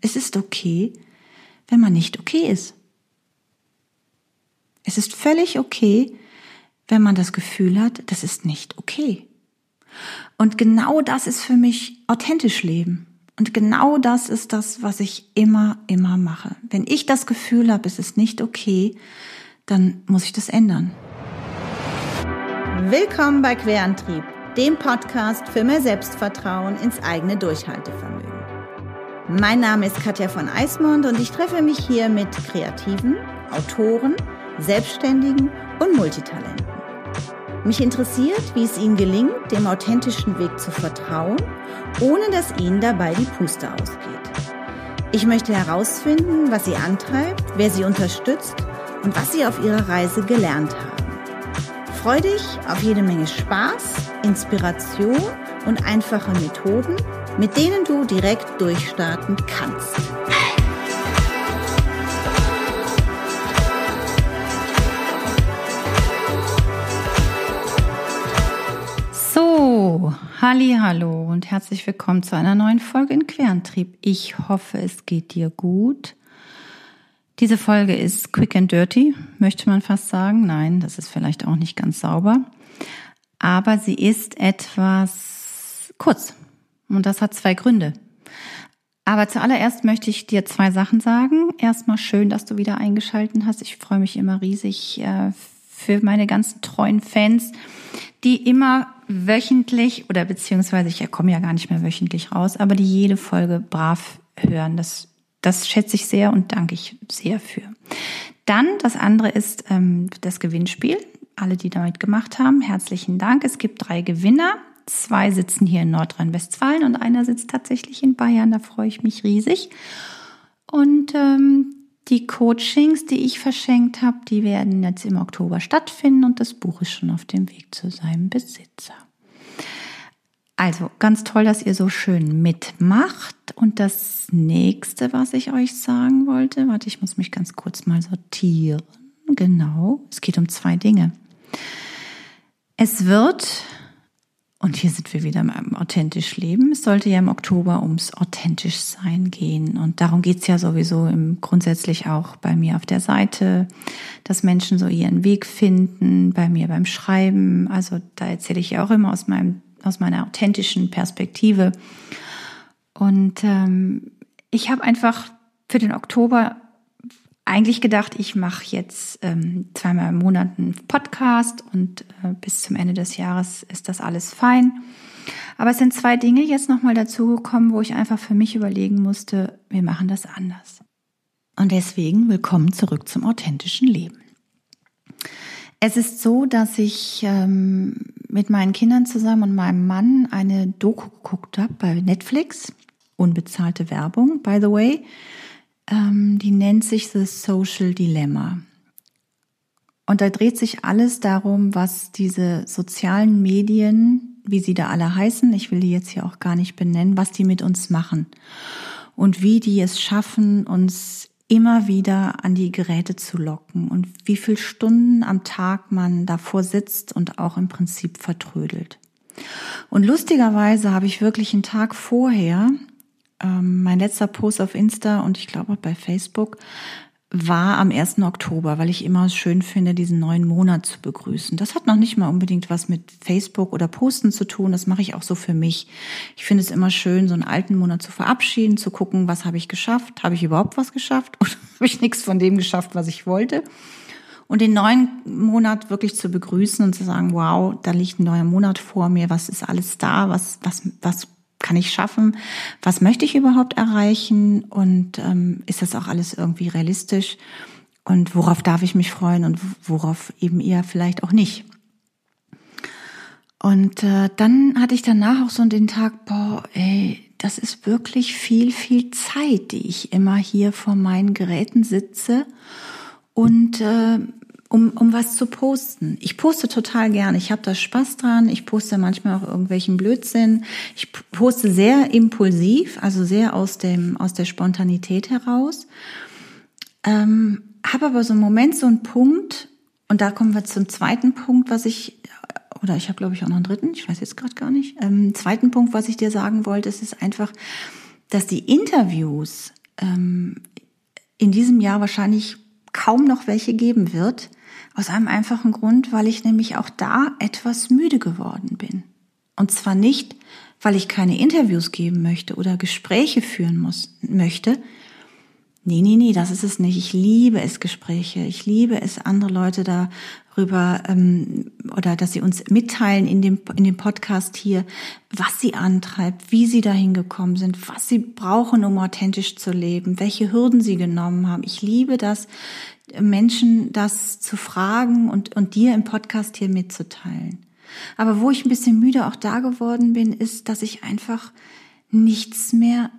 Es ist okay, wenn man nicht okay ist. Es ist völlig okay, wenn man das Gefühl hat, das ist nicht okay. Und genau das ist für mich authentisch leben. Und genau das ist das, was ich immer, immer mache. Wenn ich das Gefühl habe, es ist nicht okay, dann muss ich das ändern. Willkommen bei Querantrieb, dem Podcast für mehr Selbstvertrauen ins eigene Durchhaltevermögen. Mein Name ist Katja von Eismond und ich treffe mich hier mit Kreativen, Autoren, Selbstständigen und Multitalenten. Mich interessiert, wie es ihnen gelingt, dem authentischen Weg zu vertrauen, ohne dass ihnen dabei die Puste ausgeht. Ich möchte herausfinden, was sie antreibt, wer sie unterstützt und was sie auf ihrer Reise gelernt haben. Freu dich auf jede Menge Spaß, Inspiration und einfache Methoden, mit denen du direkt durchstarten kannst. So, halli, hallo und herzlich willkommen zu einer neuen Folge in Querantrieb. Ich hoffe, es geht dir gut. Diese Folge ist quick and dirty, möchte man fast sagen. Nein, das ist vielleicht auch nicht ganz sauber. Aber sie ist etwas kurz. Und das hat zwei Gründe. Aber zuallererst möchte ich dir zwei Sachen sagen. Erstmal schön, dass du wieder eingeschalten hast. Ich freue mich immer riesig äh, für meine ganzen treuen Fans, die immer wöchentlich oder beziehungsweise ich komme ja gar nicht mehr wöchentlich raus, aber die jede Folge brav hören. Das, das schätze ich sehr und danke ich sehr für. Dann das andere ist ähm, das Gewinnspiel. Alle, die damit gemacht haben, herzlichen Dank. Es gibt drei Gewinner. Zwei sitzen hier in Nordrhein-Westfalen und einer sitzt tatsächlich in Bayern. Da freue ich mich riesig. Und ähm, die Coachings, die ich verschenkt habe, die werden jetzt im Oktober stattfinden und das Buch ist schon auf dem Weg zu seinem Besitzer. Also ganz toll, dass ihr so schön mitmacht. Und das nächste, was ich euch sagen wollte, warte, ich muss mich ganz kurz mal sortieren. Genau, es geht um zwei Dinge. Es wird und hier sind wir wieder im authentisch Leben. Es sollte ja im Oktober ums authentisch sein gehen. Und darum geht's ja sowieso im, grundsätzlich auch bei mir auf der Seite, dass Menschen so ihren Weg finden, bei mir beim Schreiben. Also da erzähle ich ja auch immer aus, meinem, aus meiner authentischen Perspektive. Und ähm, ich habe einfach für den Oktober eigentlich gedacht, ich mache jetzt ähm, zweimal im Monat einen Podcast und äh, bis zum Ende des Jahres ist das alles fein. Aber es sind zwei Dinge jetzt nochmal dazugekommen, wo ich einfach für mich überlegen musste, wir machen das anders. Und deswegen willkommen zurück zum authentischen Leben. Es ist so, dass ich ähm, mit meinen Kindern zusammen und meinem Mann eine Doku geguckt habe bei Netflix. Unbezahlte Werbung, by the way. Ähm, die nennt sich The Social Dilemma. Und da dreht sich alles darum, was diese sozialen Medien, wie sie da alle heißen, ich will die jetzt hier auch gar nicht benennen, was die mit uns machen. Und wie die es schaffen, uns immer wieder an die Geräte zu locken und wie viel Stunden am Tag man davor sitzt und auch im Prinzip vertrödelt. Und lustigerweise habe ich wirklich einen Tag vorher ähm, mein letzter Post auf Insta und ich glaube auch bei Facebook war am 1. Oktober, weil ich immer schön finde, diesen neuen Monat zu begrüßen. Das hat noch nicht mal unbedingt was mit Facebook oder Posten zu tun. Das mache ich auch so für mich. Ich finde es immer schön, so einen alten Monat zu verabschieden, zu gucken, was habe ich geschafft? Habe ich überhaupt was geschafft? Oder habe ich nichts von dem geschafft, was ich wollte? Und den neuen Monat wirklich zu begrüßen und zu sagen, wow, da liegt ein neuer Monat vor mir. Was ist alles da? Was, was, was kann ich schaffen? Was möchte ich überhaupt erreichen? Und ähm, ist das auch alles irgendwie realistisch? Und worauf darf ich mich freuen und worauf eben eher vielleicht auch nicht? Und äh, dann hatte ich danach auch so den Tag, boah, ey, das ist wirklich viel, viel Zeit, die ich immer hier vor meinen Geräten sitze und äh, um, um was zu posten. Ich poste total gern. Ich habe da Spaß dran. Ich poste manchmal auch irgendwelchen Blödsinn. Ich poste sehr impulsiv, also sehr aus dem aus der Spontanität heraus. Ähm, habe aber so einen Moment, so einen Punkt, und da kommen wir zum zweiten Punkt, was ich oder ich habe glaube ich auch noch einen dritten. Ich weiß jetzt gerade gar nicht. Ähm, zweiten Punkt, was ich dir sagen wollte, es ist einfach, dass die Interviews ähm, in diesem Jahr wahrscheinlich kaum noch welche geben wird. Aus einem einfachen Grund, weil ich nämlich auch da etwas müde geworden bin. Und zwar nicht, weil ich keine Interviews geben möchte oder Gespräche führen muss, möchte. Nee, nee, nee, das ist es nicht. Ich liebe es, Gespräche. Ich liebe es, andere Leute darüber ähm, oder dass sie uns mitteilen in dem, in dem Podcast hier, was sie antreibt, wie sie dahin gekommen sind, was sie brauchen, um authentisch zu leben, welche Hürden sie genommen haben. Ich liebe das, Menschen das zu fragen und, und dir im Podcast hier mitzuteilen. Aber wo ich ein bisschen müde auch da geworden bin, ist, dass ich einfach nichts mehr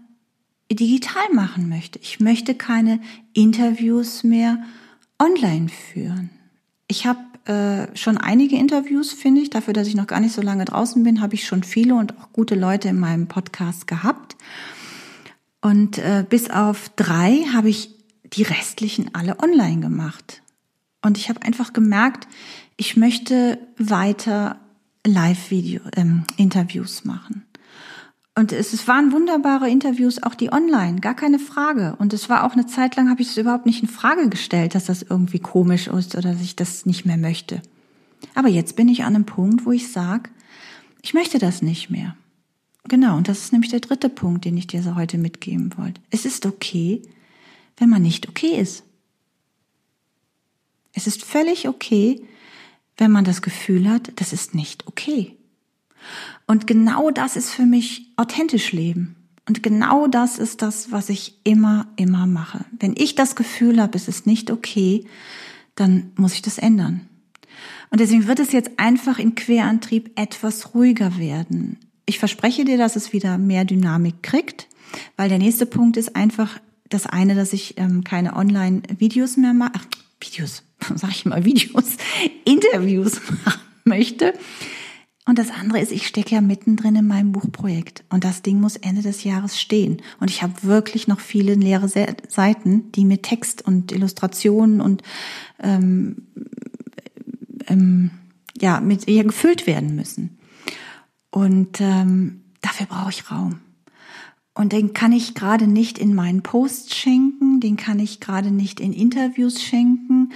digital machen möchte. Ich möchte keine Interviews mehr online führen. Ich habe äh, schon einige Interviews, finde ich. Dafür, dass ich noch gar nicht so lange draußen bin, habe ich schon viele und auch gute Leute in meinem Podcast gehabt. Und äh, bis auf drei habe ich die restlichen alle online gemacht. Und ich habe einfach gemerkt, ich möchte weiter Live-Video-Interviews ähm, machen. Und es, waren wunderbare Interviews, auch die online, gar keine Frage. Und es war auch eine Zeit lang, habe ich es überhaupt nicht in Frage gestellt, dass das irgendwie komisch ist oder dass ich das nicht mehr möchte. Aber jetzt bin ich an einem Punkt, wo ich sage, ich möchte das nicht mehr. Genau, und das ist nämlich der dritte Punkt, den ich dir so heute mitgeben wollte. Es ist okay, wenn man nicht okay ist. Es ist völlig okay, wenn man das Gefühl hat, das ist nicht okay. Und genau das ist für mich authentisch leben. Und genau das ist das, was ich immer, immer mache. Wenn ich das Gefühl habe, es ist nicht okay, dann muss ich das ändern. Und deswegen wird es jetzt einfach in Querantrieb etwas ruhiger werden. Ich verspreche dir, dass es wieder mehr Dynamik kriegt, weil der nächste Punkt ist einfach das eine, dass ich ähm, keine Online-Videos mehr mache, ach, Videos, sag ich mal Videos, Interviews machen möchte. Und das andere ist, ich stecke ja mittendrin in meinem Buchprojekt und das Ding muss Ende des Jahres stehen. Und ich habe wirklich noch viele leere Seiten, die mit Text und Illustrationen und ähm, ähm, ja mit ihr gefüllt werden müssen. Und ähm, dafür brauche ich Raum. Und den kann ich gerade nicht in meinen Posts schenken, den kann ich gerade nicht in Interviews schenken,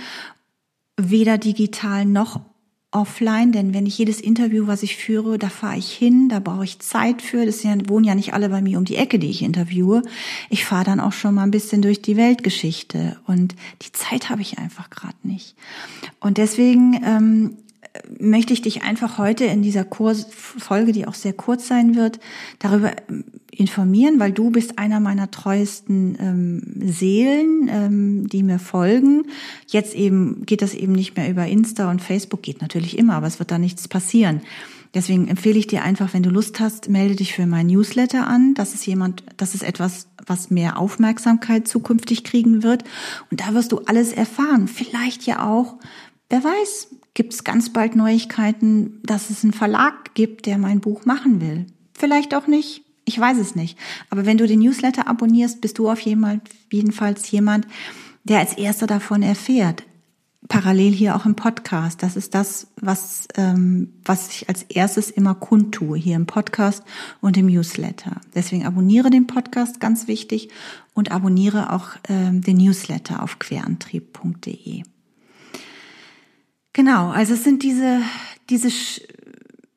weder digital noch offline, denn wenn ich jedes Interview, was ich führe, da fahre ich hin, da brauche ich Zeit für. Das wohnen ja nicht alle bei mir um die Ecke, die ich interviewe. Ich fahre dann auch schon mal ein bisschen durch die Weltgeschichte und die Zeit habe ich einfach gerade nicht. Und deswegen ähm, möchte ich dich einfach heute in dieser Kurs Folge, die auch sehr kurz sein wird, darüber informieren, weil du bist einer meiner treuesten ähm, Seelen, ähm, die mir folgen. Jetzt eben geht das eben nicht mehr über Insta und Facebook, geht natürlich immer, aber es wird da nichts passieren. Deswegen empfehle ich dir einfach, wenn du Lust hast, melde dich für mein Newsletter an. Das ist jemand, das ist etwas, was mehr Aufmerksamkeit zukünftig kriegen wird. Und da wirst du alles erfahren. Vielleicht ja auch, wer weiß, gibt es ganz bald Neuigkeiten, dass es einen Verlag gibt, der mein Buch machen will. Vielleicht auch nicht. Ich weiß es nicht. Aber wenn du den Newsletter abonnierst, bist du auf jedenfalls jemand, der als erster davon erfährt. Parallel hier auch im Podcast. Das ist das, was, ähm, was ich als erstes immer kundtue, hier im Podcast und im Newsletter. Deswegen abonniere den Podcast, ganz wichtig, und abonniere auch ähm, den Newsletter auf querantrieb.de. Genau, also es sind diese, diese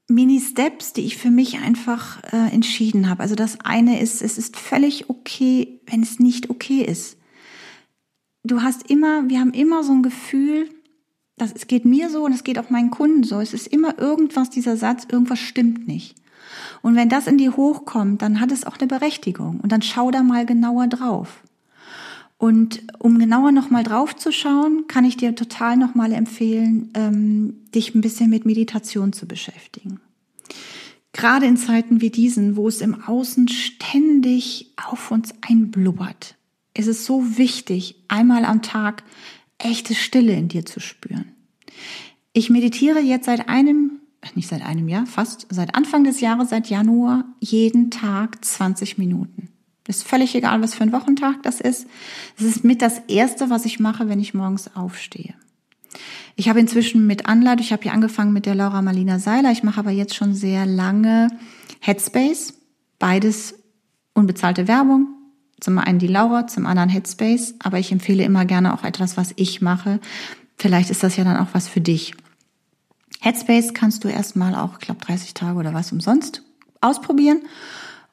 Mini-Steps, die ich für mich einfach äh, entschieden habe. Also das eine ist, es ist völlig okay, wenn es nicht okay ist. Du hast immer, wir haben immer so ein Gefühl, dass es geht mir so und es geht auch meinen Kunden so. Es ist immer irgendwas, dieser Satz, irgendwas stimmt nicht. Und wenn das in dir hochkommt, dann hat es auch eine Berechtigung. Und dann schau da mal genauer drauf. Und um genauer nochmal drauf zu schauen, kann ich dir total nochmal empfehlen, ähm, dich ein bisschen mit Meditation zu beschäftigen. Gerade in Zeiten wie diesen, wo es im Außen ständig auf uns einblubbert, ist es so wichtig, einmal am Tag echte Stille in dir zu spüren. Ich meditiere jetzt seit einem, nicht seit einem Jahr, fast seit Anfang des Jahres, seit Januar, jeden Tag 20 Minuten. Ist völlig egal, was für ein Wochentag das ist. Es ist mit das Erste, was ich mache, wenn ich morgens aufstehe. Ich habe inzwischen mit Anleitung, ich habe hier angefangen mit der Laura Marlina Seiler, ich mache aber jetzt schon sehr lange Headspace, beides unbezahlte Werbung. Zum einen die Laura, zum anderen Headspace, aber ich empfehle immer gerne auch etwas, was ich mache. Vielleicht ist das ja dann auch was für dich. Headspace kannst du erstmal auch, ich glaube, 30 Tage oder was umsonst ausprobieren.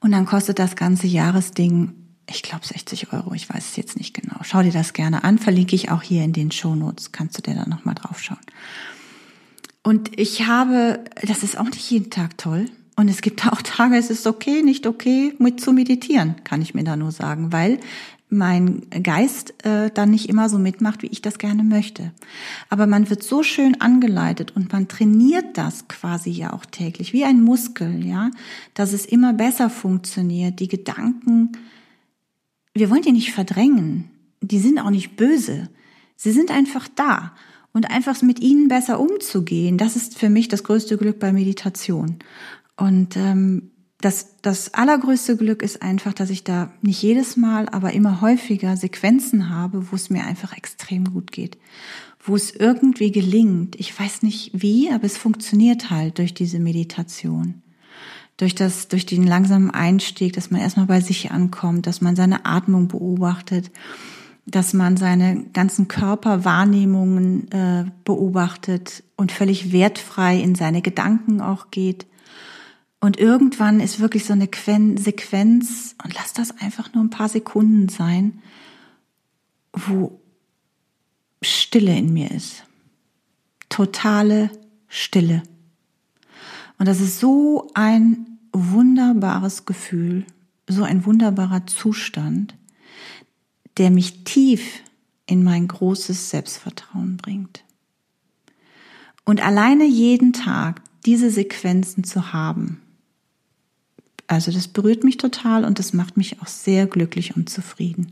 Und dann kostet das ganze Jahresding, ich glaube, 60 Euro. Ich weiß es jetzt nicht genau. Schau dir das gerne an. Verlinke ich auch hier in den Shownotes. Kannst du dir da nochmal drauf schauen. Und ich habe, das ist auch nicht jeden Tag toll. Und es gibt auch Tage, es ist okay, nicht okay, mit zu meditieren, kann ich mir da nur sagen, weil mein Geist äh, dann nicht immer so mitmacht, wie ich das gerne möchte. Aber man wird so schön angeleitet und man trainiert das quasi ja auch täglich, wie ein Muskel, ja, dass es immer besser funktioniert. Die Gedanken, wir wollen die nicht verdrängen. Die sind auch nicht böse. Sie sind einfach da. Und einfach mit ihnen besser umzugehen, das ist für mich das größte Glück bei Meditation. Und ähm, das, das allergrößte Glück ist einfach, dass ich da nicht jedes Mal, aber immer häufiger Sequenzen habe, wo es mir einfach extrem gut geht. Wo es irgendwie gelingt. Ich weiß nicht wie, aber es funktioniert halt durch diese Meditation. Durch das, durch den langsamen Einstieg, dass man erstmal bei sich ankommt, dass man seine Atmung beobachtet, dass man seine ganzen Körperwahrnehmungen äh, beobachtet und völlig wertfrei in seine Gedanken auch geht und irgendwann ist wirklich so eine Sequenz, und lass das einfach nur ein paar Sekunden sein, wo Stille in mir ist. Totale Stille. Und das ist so ein wunderbares Gefühl, so ein wunderbarer Zustand, der mich tief in mein großes Selbstvertrauen bringt. Und alleine jeden Tag diese Sequenzen zu haben, also das berührt mich total und das macht mich auch sehr glücklich und zufrieden.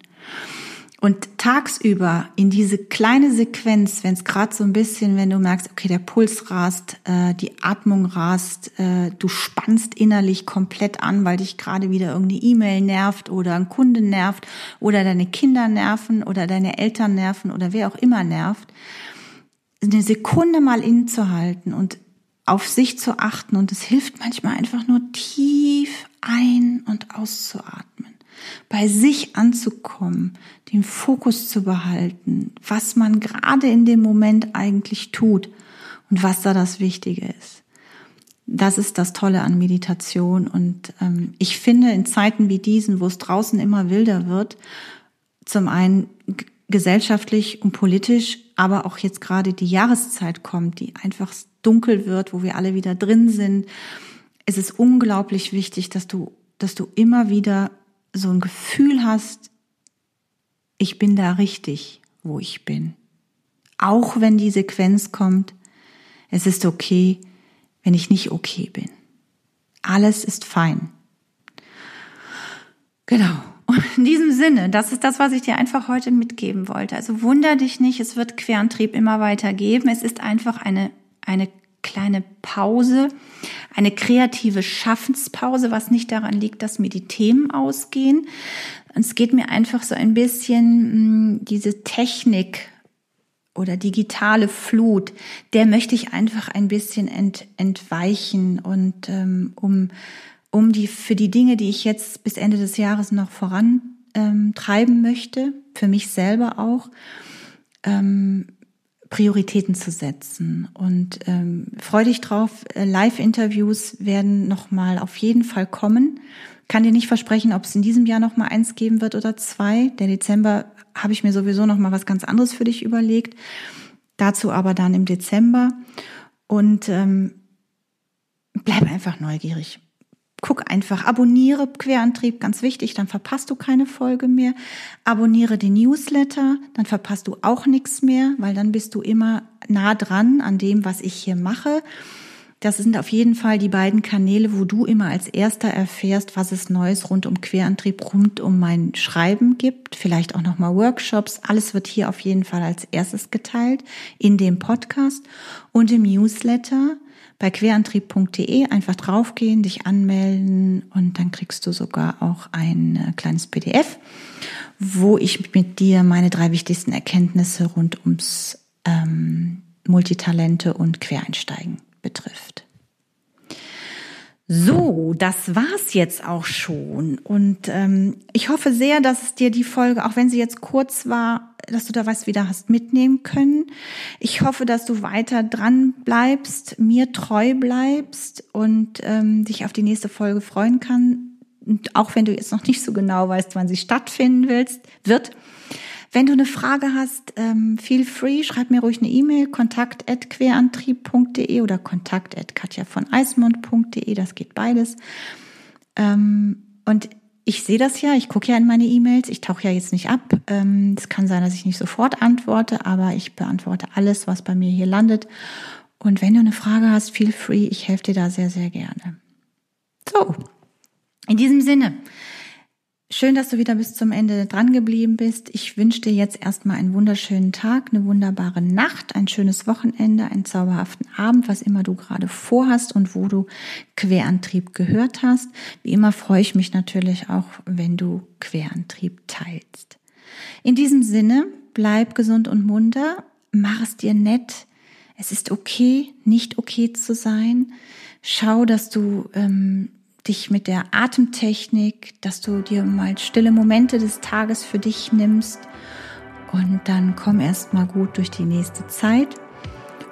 Und tagsüber in diese kleine Sequenz, wenn es gerade so ein bisschen, wenn du merkst, okay, der Puls rast, äh, die Atmung rast, äh, du spannst innerlich komplett an, weil dich gerade wieder irgendeine E-Mail nervt oder ein Kunde nervt oder deine Kinder nerven oder deine Eltern nerven oder wer auch immer nervt, eine Sekunde mal innezuhalten und auf sich zu achten und es hilft manchmal einfach nur tief ein- und auszuatmen, bei sich anzukommen, den Fokus zu behalten, was man gerade in dem Moment eigentlich tut und was da das Wichtige ist. Das ist das Tolle an Meditation und ähm, ich finde in Zeiten wie diesen, wo es draußen immer wilder wird, zum einen gesellschaftlich und politisch, aber auch jetzt gerade die Jahreszeit kommt, die einfach dunkel wird, wo wir alle wieder drin sind. Es ist unglaublich wichtig, dass du, dass du immer wieder so ein Gefühl hast, ich bin da richtig, wo ich bin. Auch wenn die Sequenz kommt, es ist okay, wenn ich nicht okay bin. Alles ist fein. Genau. Und in diesem Sinne, das ist das, was ich dir einfach heute mitgeben wollte. Also wunder dich nicht, es wird Querantrieb immer weiter geben. Es ist einfach eine eine kleine Pause, eine kreative Schaffenspause, was nicht daran liegt, dass mir die Themen ausgehen. Es geht mir einfach so ein bisschen hm, diese Technik oder digitale Flut, der möchte ich einfach ein bisschen ent, entweichen und ähm, um um die für die Dinge, die ich jetzt bis Ende des Jahres noch vorantreiben ähm, möchte, für mich selber auch, ähm, Prioritäten zu setzen. Und ähm, freu dich drauf, äh, Live-Interviews werden nochmal auf jeden Fall kommen. Kann dir nicht versprechen, ob es in diesem Jahr nochmal eins geben wird oder zwei. Der Dezember habe ich mir sowieso nochmal was ganz anderes für dich überlegt. Dazu aber dann im Dezember. Und ähm, bleib einfach neugierig guck einfach, abonniere Querantrieb, ganz wichtig, dann verpasst du keine Folge mehr. Abonniere den Newsletter, dann verpasst du auch nichts mehr, weil dann bist du immer nah dran an dem, was ich hier mache. Das sind auf jeden Fall die beiden Kanäle, wo du immer als erster erfährst, was es Neues rund um Querantrieb, rund um mein Schreiben gibt. Vielleicht auch nochmal Workshops. Alles wird hier auf jeden Fall als erstes geteilt in dem Podcast und im Newsletter bei querantrieb.de einfach draufgehen, dich anmelden und dann kriegst du sogar auch ein äh, kleines PDF, wo ich mit dir meine drei wichtigsten Erkenntnisse rund ums ähm, Multitalente und Quereinsteigen betrifft. So, das war's jetzt auch schon. Und ähm, ich hoffe sehr, dass dir die Folge, auch wenn sie jetzt kurz war, dass du da was wieder hast mitnehmen können. Ich hoffe, dass du weiter dran bleibst, mir treu bleibst und ähm, dich auf die nächste Folge freuen kann. Und auch wenn du jetzt noch nicht so genau weißt, wann sie stattfinden willst, wird. Wenn du eine Frage hast, ähm, feel free, schreib mir ruhig eine E-Mail, kontakt.querantrieb.de oder kontakt.katja von eismund.de, das geht beides. Ähm, und ich sehe das ja, ich gucke ja in meine E-Mails, ich tauche ja jetzt nicht ab. Ähm, es kann sein, dass ich nicht sofort antworte, aber ich beantworte alles, was bei mir hier landet. Und wenn du eine Frage hast, feel free, ich helfe dir da sehr, sehr gerne. So, in diesem Sinne. Schön, dass du wieder bis zum Ende dran geblieben bist. Ich wünsche dir jetzt erstmal einen wunderschönen Tag, eine wunderbare Nacht, ein schönes Wochenende, einen zauberhaften Abend, was immer du gerade vorhast und wo du Querantrieb gehört hast. Wie immer freue ich mich natürlich auch, wenn du Querantrieb teilst. In diesem Sinne, bleib gesund und munter, mach es dir nett. Es ist okay, nicht okay zu sein. Schau, dass du ähm, dich mit der Atemtechnik, dass du dir mal stille Momente des Tages für dich nimmst und dann komm erst mal gut durch die nächste Zeit.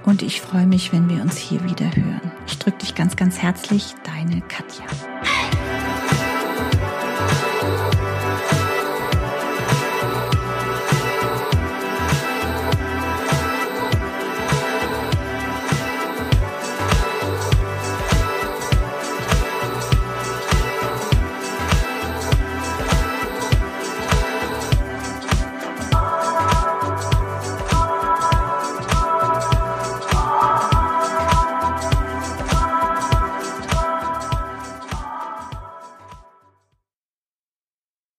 Und ich freue mich, wenn wir uns hier wieder hören. Ich drücke dich ganz, ganz herzlich, deine Katja.